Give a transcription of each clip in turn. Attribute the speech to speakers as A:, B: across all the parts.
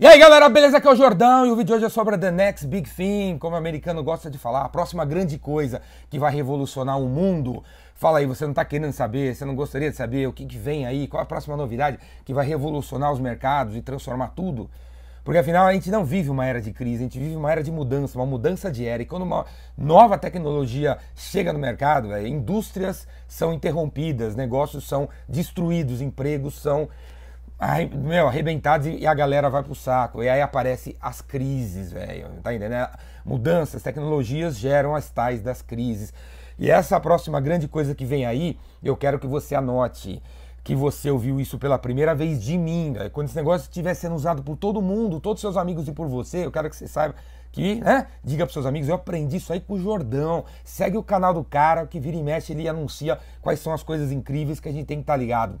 A: E aí galera, beleza? Aqui é o Jordão e o vídeo de hoje é sobre a The Next Big Thing, como o americano gosta de falar, a próxima grande coisa que vai revolucionar o mundo. Fala aí, você não tá querendo saber, você não gostaria de saber o que, que vem aí, qual a próxima novidade que vai revolucionar os mercados e transformar tudo? Porque afinal a gente não vive uma era de crise, a gente vive uma era de mudança, uma mudança de era. E quando uma nova tecnologia chega no mercado, é, indústrias são interrompidas, negócios são destruídos, empregos são meu, arrebentados e a galera vai pro saco. E aí aparece as crises, velho. Tá entendendo? Mudanças, tecnologias geram as tais das crises. E essa próxima grande coisa que vem aí, eu quero que você anote que você ouviu isso pela primeira vez de mim. Quando esse negócio estiver sendo usado por todo mundo, todos seus amigos e por você, eu quero que você saiba que, né? Diga para seus amigos, eu aprendi isso aí com o Jordão. Segue o canal do cara, que vira e mexe, ele anuncia quais são as coisas incríveis que a gente tem que estar tá ligado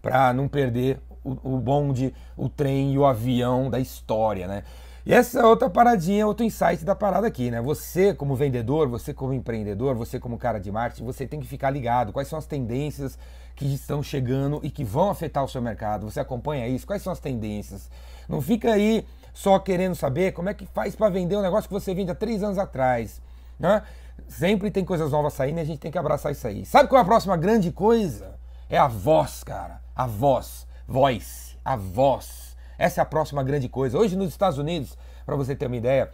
A: para não perder o, o bonde, o trem e o avião da história, né? E essa é outra paradinha, outro insight da parada aqui, né? Você como vendedor, você como empreendedor, você como cara de marketing, você tem que ficar ligado. Quais são as tendências que estão chegando e que vão afetar o seu mercado? Você acompanha isso? Quais são as tendências? Não fica aí só querendo saber como é que faz para vender um negócio que você vende há três anos atrás, né? Sempre tem coisas novas saindo e a gente tem que abraçar isso aí. Sabe qual é a próxima grande coisa? É a voz, cara. A voz voice, a voz. Essa é a próxima grande coisa. Hoje nos Estados Unidos, para você ter uma ideia,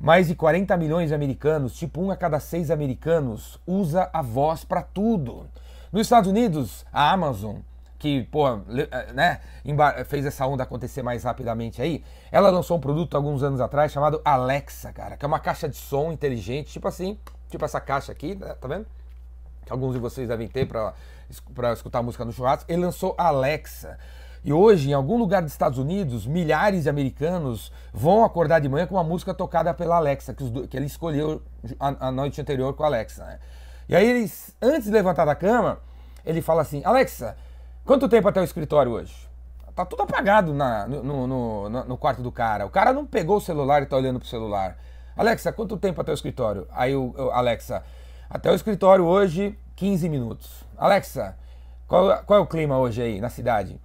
A: mais de 40 milhões de americanos, tipo um a cada seis americanos, usa a voz para tudo. Nos Estados Unidos, a Amazon, que pô, eh, né, fez essa onda acontecer mais rapidamente aí, ela lançou um produto alguns anos atrás chamado Alexa, cara, que é uma caixa de som inteligente, tipo assim, tipo essa caixa aqui, né, tá vendo? Que alguns de vocês devem ter para escutar música no churrasco, ele lançou Alexa. E hoje, em algum lugar dos Estados Unidos, milhares de americanos vão acordar de manhã com uma música tocada pela Alexa, que, os, que ele escolheu a, a, noite anterior com a Alexa. Né? E aí, ele, antes de levantar da cama, ele fala assim: Alexa, quanto tempo até o escritório hoje? Tá tudo apagado na, no, no, no, no, quarto do cara. O cara não pegou o celular e tá olhando pro celular. Alexa, quanto tempo até o escritório? Aí o, o Alexa, até o escritório hoje, 15 minutos. Alexa, qual, qual, é o clima hoje aí na cidade?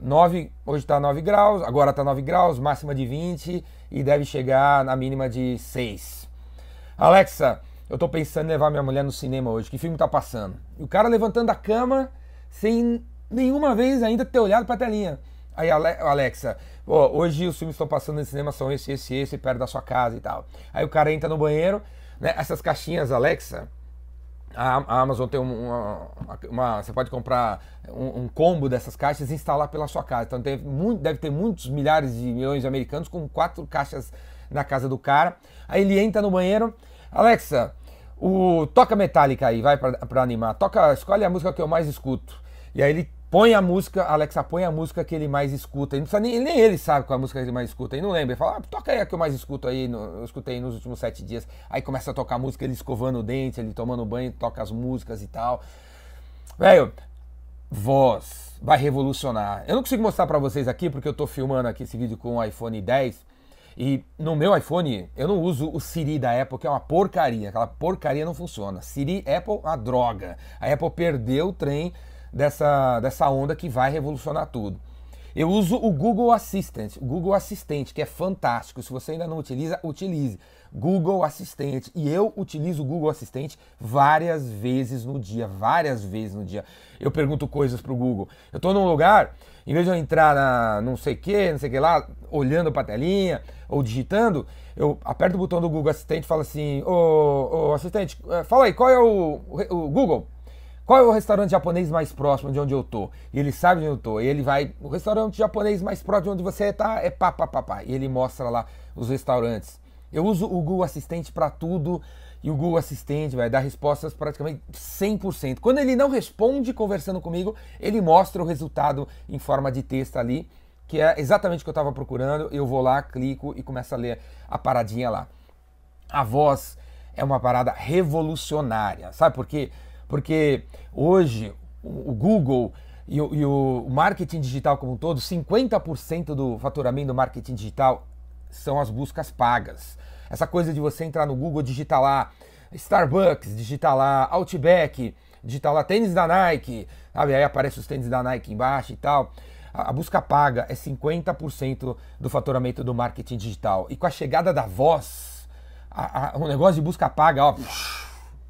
A: 9, hoje está 9 graus, agora está 9 graus, máxima de 20 e deve chegar na mínima de 6. Alexa, eu estou pensando em levar minha mulher no cinema hoje, que filme está passando? E o cara levantando da cama sem nenhuma vez ainda ter olhado para a telinha. Aí, Alexa, hoje os filmes estão passando no cinema são esse, esse, esse, perto da sua casa e tal. Aí o cara entra no banheiro, né, essas caixinhas Alexa, a Amazon tem uma, uma, você pode comprar um, um, combo dessas caixas e instalar pela sua casa. Então tem muito, deve ter muitos milhares de milhões de americanos com quatro caixas na casa do cara. Aí ele entra no banheiro, Alexa, o toca metálica aí, vai para animar. Toca, escolhe a música que eu mais escuto. E aí ele põe a música, Alexa põe a música que ele mais escuta. Não nem, nem ele sabe qual a música que ele mais escuta. Ele não lembra. Ele fala, ah, toca aí a que eu mais escuto aí, no, eu escutei nos últimos sete dias. Aí começa a tocar a música, ele escovando o dente, ele tomando banho, toca as músicas e tal. Velho, voz vai revolucionar. Eu não consigo mostrar para vocês aqui porque eu tô filmando aqui esse vídeo com o iPhone 10. E no meu iPhone eu não uso o Siri da Apple, que é uma porcaria. Aquela porcaria não funciona. Siri Apple, uma droga. A Apple perdeu o trem dessa, dessa onda que vai revolucionar tudo. Eu uso o Google Assistant, o Google Assistente, que é fantástico. Se você ainda não utiliza, utilize. Google Assistente. E eu utilizo o Google Assistente várias vezes no dia, várias vezes no dia. Eu pergunto coisas pro Google. Eu estou num lugar, em vez de eu entrar na não sei que, não sei que lá, olhando para a telinha ou digitando, eu aperto o botão do Google Assistente e falo assim: Ô, ô assistente, eh, fala aí, qual é o, o Google? Qual é o restaurante japonês mais próximo de onde eu tô? E ele sabe onde eu tô. E ele vai, o restaurante japonês mais próximo de onde você tá é pá, pá, pá, pá. E ele mostra lá os restaurantes. Eu uso o Google Assistente para tudo e o Google Assistente vai dar respostas praticamente 100%. Quando ele não responde conversando comigo, ele mostra o resultado em forma de texto ali, que é exatamente o que eu estava procurando. Eu vou lá, clico e começo a ler a paradinha lá. A voz é uma parada revolucionária, sabe por quê? Porque hoje o Google e o, e o marketing digital como um todo, 50% do faturamento do marketing digital são as buscas pagas. Essa coisa de você entrar no Google, digitar lá Starbucks, digitar lá Outback, digitar lá tênis da Nike, sabe? Aí aparece os tênis da Nike embaixo e tal. a, busca paga é 50% do faturamento do marketing digital. E com a chegada da voz, a, a, o negócio de busca paga ó,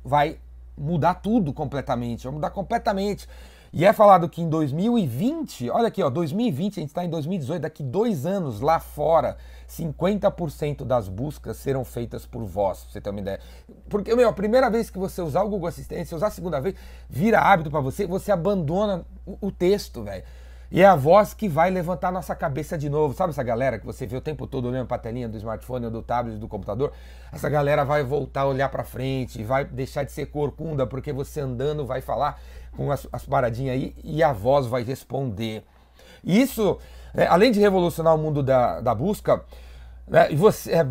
A: vai mudar tudo completamente, vai mudar completamente. E é falado que em 2020, olha aqui, ó, 2020, a gente está em 2018, daqui dois anos lá fora, 50% das buscas serão feitas por voz, pra você ter uma ideia. Porque, meu, a primeira vez que você usar o Google Assistente, usar a segunda vez, vira hábito para você, você abandona o texto, velho. E é a voz que vai levantar nossa cabeça de novo. Sabe essa galera que você vê o tempo todo olhando para a telinha do smartphone ou do tablet, do computador? Essa galera vai voltar a olhar para frente, vai deixar de ser corcunda, porque você andando vai falar com as, as paradinhas aí e a voz vai responder. Isso, né, além de revolucionar o mundo da, da busca, né? E você, é,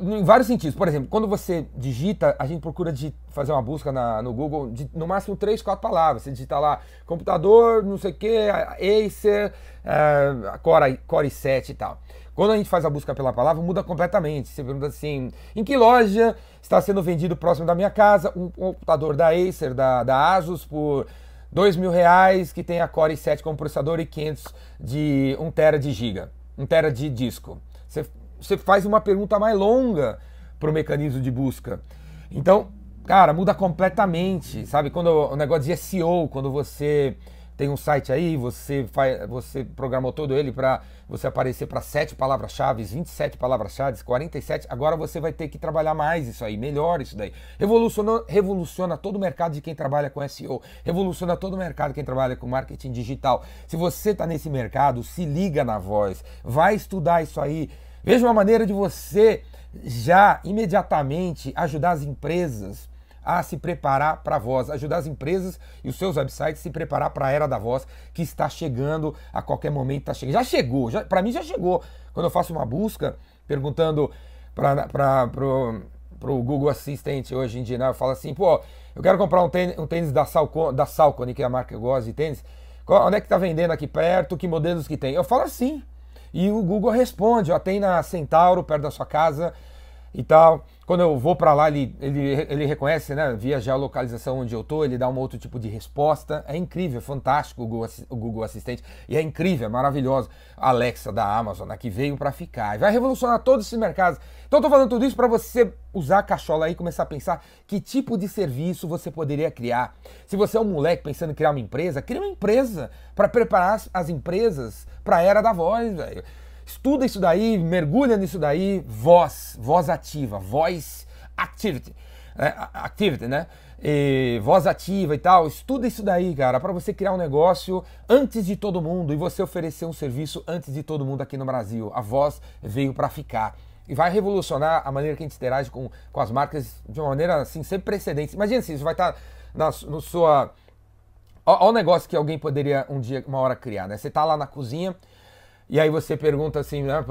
A: em vários sentidos. Por exemplo, quando você digita, a gente procura de fazer uma busca na, no Google de no máximo três, quatro palavras. Você digita lá computador, não sei o que, Acer, é, Core, Core 7 e tal. Quando a gente faz a busca pela palavra, muda completamente. Você pergunta assim: em que loja está sendo vendido próximo da minha casa um computador da Acer, da, da Asus, por dois mil reais, que tem a Core 7 como processador e 500 de 1 tera de giga, 1 tera de disco. Você faz uma pergunta mais longa para o mecanismo de busca. Então, cara, muda completamente, sabe? Quando o negócio de SEO, quando você tem um site aí, você faz, você programou todo ele para você aparecer para sete palavras-chave, 27 palavras-chave, 47. Agora você vai ter que trabalhar mais isso aí, melhor isso daí. Revoluciona, revoluciona todo o mercado de quem trabalha com SEO, revoluciona todo o mercado de quem trabalha com marketing digital. Se você está nesse mercado, se liga na voz, vai estudar isso aí. Veja uma maneira de você já imediatamente ajudar as empresas a se preparar para a voz, ajudar as empresas e os seus websites a se preparar para a era da voz que está chegando a qualquer momento. Tá chegando. Já chegou, já, para mim já chegou. Quando eu faço uma busca perguntando para o Google Assistant hoje em dia, né, eu falo assim, pô, eu quero comprar um tênis, um tênis da, Salco, da Salcone, que é a marca que eu gosto de tênis, onde é que está vendendo aqui perto, que modelos que tem? Eu falo assim, e o Google responde, ó, tem na Centauro, perto da sua casa e tal. Quando eu vou para lá, ele, ele, ele reconhece, né, via geolocalização onde eu tô, ele dá um outro tipo de resposta. É incrível, é fantástico o Google, o Google Assistente. E é incrível, é maravilhoso. Alexa da Amazon, né, que veio para ficar. E vai revolucionar todos esses mercados. Então eu tô falando tudo isso para você usar a cachola aí e começar a pensar que tipo de serviço você poderia criar. Se você é um moleque pensando em criar uma empresa, cria uma empresa para preparar as empresas para a era da voz, velho. Estuda isso daí, mergulha nisso daí, voz, voz ativa, voice activity, é, activity, né? E voz ativa e tal. Estuda isso daí, cara, para você criar um negócio antes de todo mundo e você oferecer um serviço antes de todo mundo aqui no Brasil. A voz veio para ficar e vai revolucionar a maneira que a gente interage com, com as marcas de uma maneira assim sem precedentes. Imagina se isso vai estar tá na no sua Olha o negócio que alguém poderia um dia, uma hora criar, né? Você tá lá na cozinha, e aí você pergunta assim, né,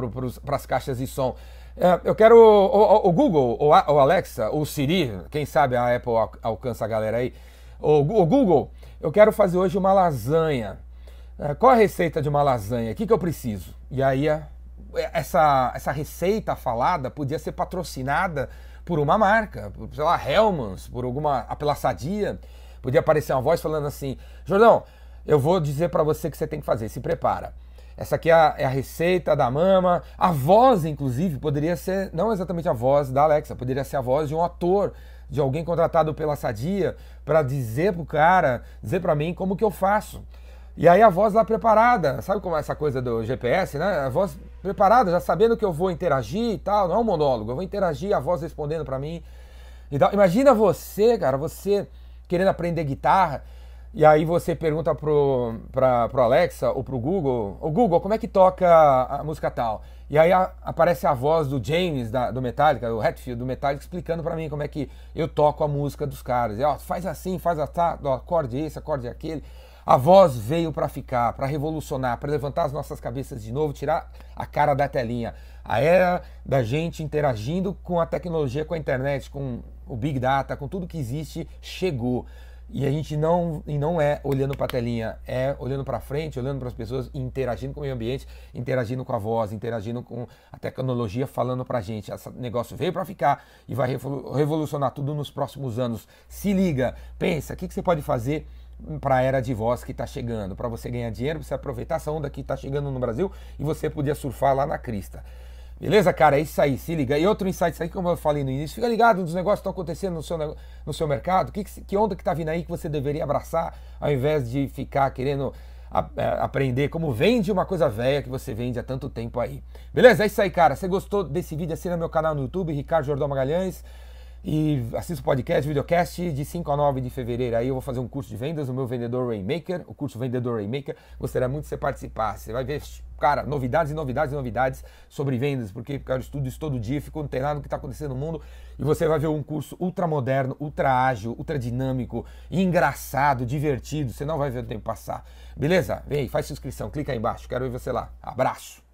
A: para as caixas de som. É, eu quero o, o, o Google, o, o, Alexa, o Siri, quem sabe a Apple alcança a galera aí. O, Google, eu quero fazer hoje uma lasanha. É, qual a receita de uma lasanha? O que, que eu preciso? E aí essa, essa receita falada podia ser patrocinada por uma marca, por, sei lá, Hellmann's, por alguma apela sadia. Podia aparecer uma voz falando assim: Jordão, eu vou dizer para você que você tem que fazer, se prepara. Essa aqui é a, é a, receita da mama. A voz, inclusive, poderia ser não exatamente a voz da Alexa, poderia ser a voz de um ator, de alguém contratado pela Sadia, para dizer pro cara, dizer para mim como que eu faço. E aí a voz lá preparada, sabe como é essa coisa do GPS, né? A voz preparada, já sabendo que eu vou interagir e tal, não é um monólogo, eu vou interagir, a voz respondendo para mim. Então, imagina você, cara, você querendo aprender guitarra e aí você pergunta pro, pra, pro Alexa ou pro Google, o Google, como é que toca a música tal? E aí a, aparece a voz do James da, do Metallica, o Hetfield do Metallica, explicando para mim como é que eu toco a música dos caras. E, ó, faz assim, faz assim, acorde esse, acorde aquele. A voz veio para ficar, para revolucionar, para levantar as nossas cabeças de novo, tirar a cara da telinha. A era da gente interagindo com a tecnologia, com a internet, com o Big Data, com tudo que existe, chegou. E a gente não, e não é olhando para a telinha, é olhando para frente, olhando para as pessoas, interagindo com o meio ambiente, interagindo com a voz, interagindo com a tecnologia, falando para a gente. Esse negócio veio para ficar e vai revolucionar tudo nos próximos anos. Se liga, pensa, o que, que você pode fazer para a era de voz que está chegando, para você ganhar dinheiro, você aproveitar essa onda que está chegando no Brasil e você podia surfar lá na crista. Beleza, cara? É isso aí, se liga. E outro insight aí, como eu falei no início, fica ligado nos negócios que estão acontecendo no seu, no seu mercado, que, que onda que está vindo aí que você deveria abraçar, ao invés de ficar querendo a, a, é, aprender como vende uma coisa velha que você vende há tanto tempo aí. Beleza? É isso aí, cara. Você gostou desse vídeo? Assina meu canal no YouTube, Ricardo Jordão Magalhães. E assista o podcast, videocast de 5 a 9 de fevereiro. Aí eu vou fazer um curso de vendas, o meu vendedor Rainmaker, o curso Vendedor Rainmaker. Gostaria muito de você participar. Você vai ver, cara, novidades e novidades e novidades sobre vendas, porque eu estudo isso todo dia, fico antenado no que está acontecendo no mundo. E você vai ver um curso ultra moderno, ultra ágil, ultra dinâmico, engraçado, divertido. Você não vai ver o tempo passar. Beleza? Vem, faz sua inscrição, clica aí embaixo. Quero ver você lá. Abraço!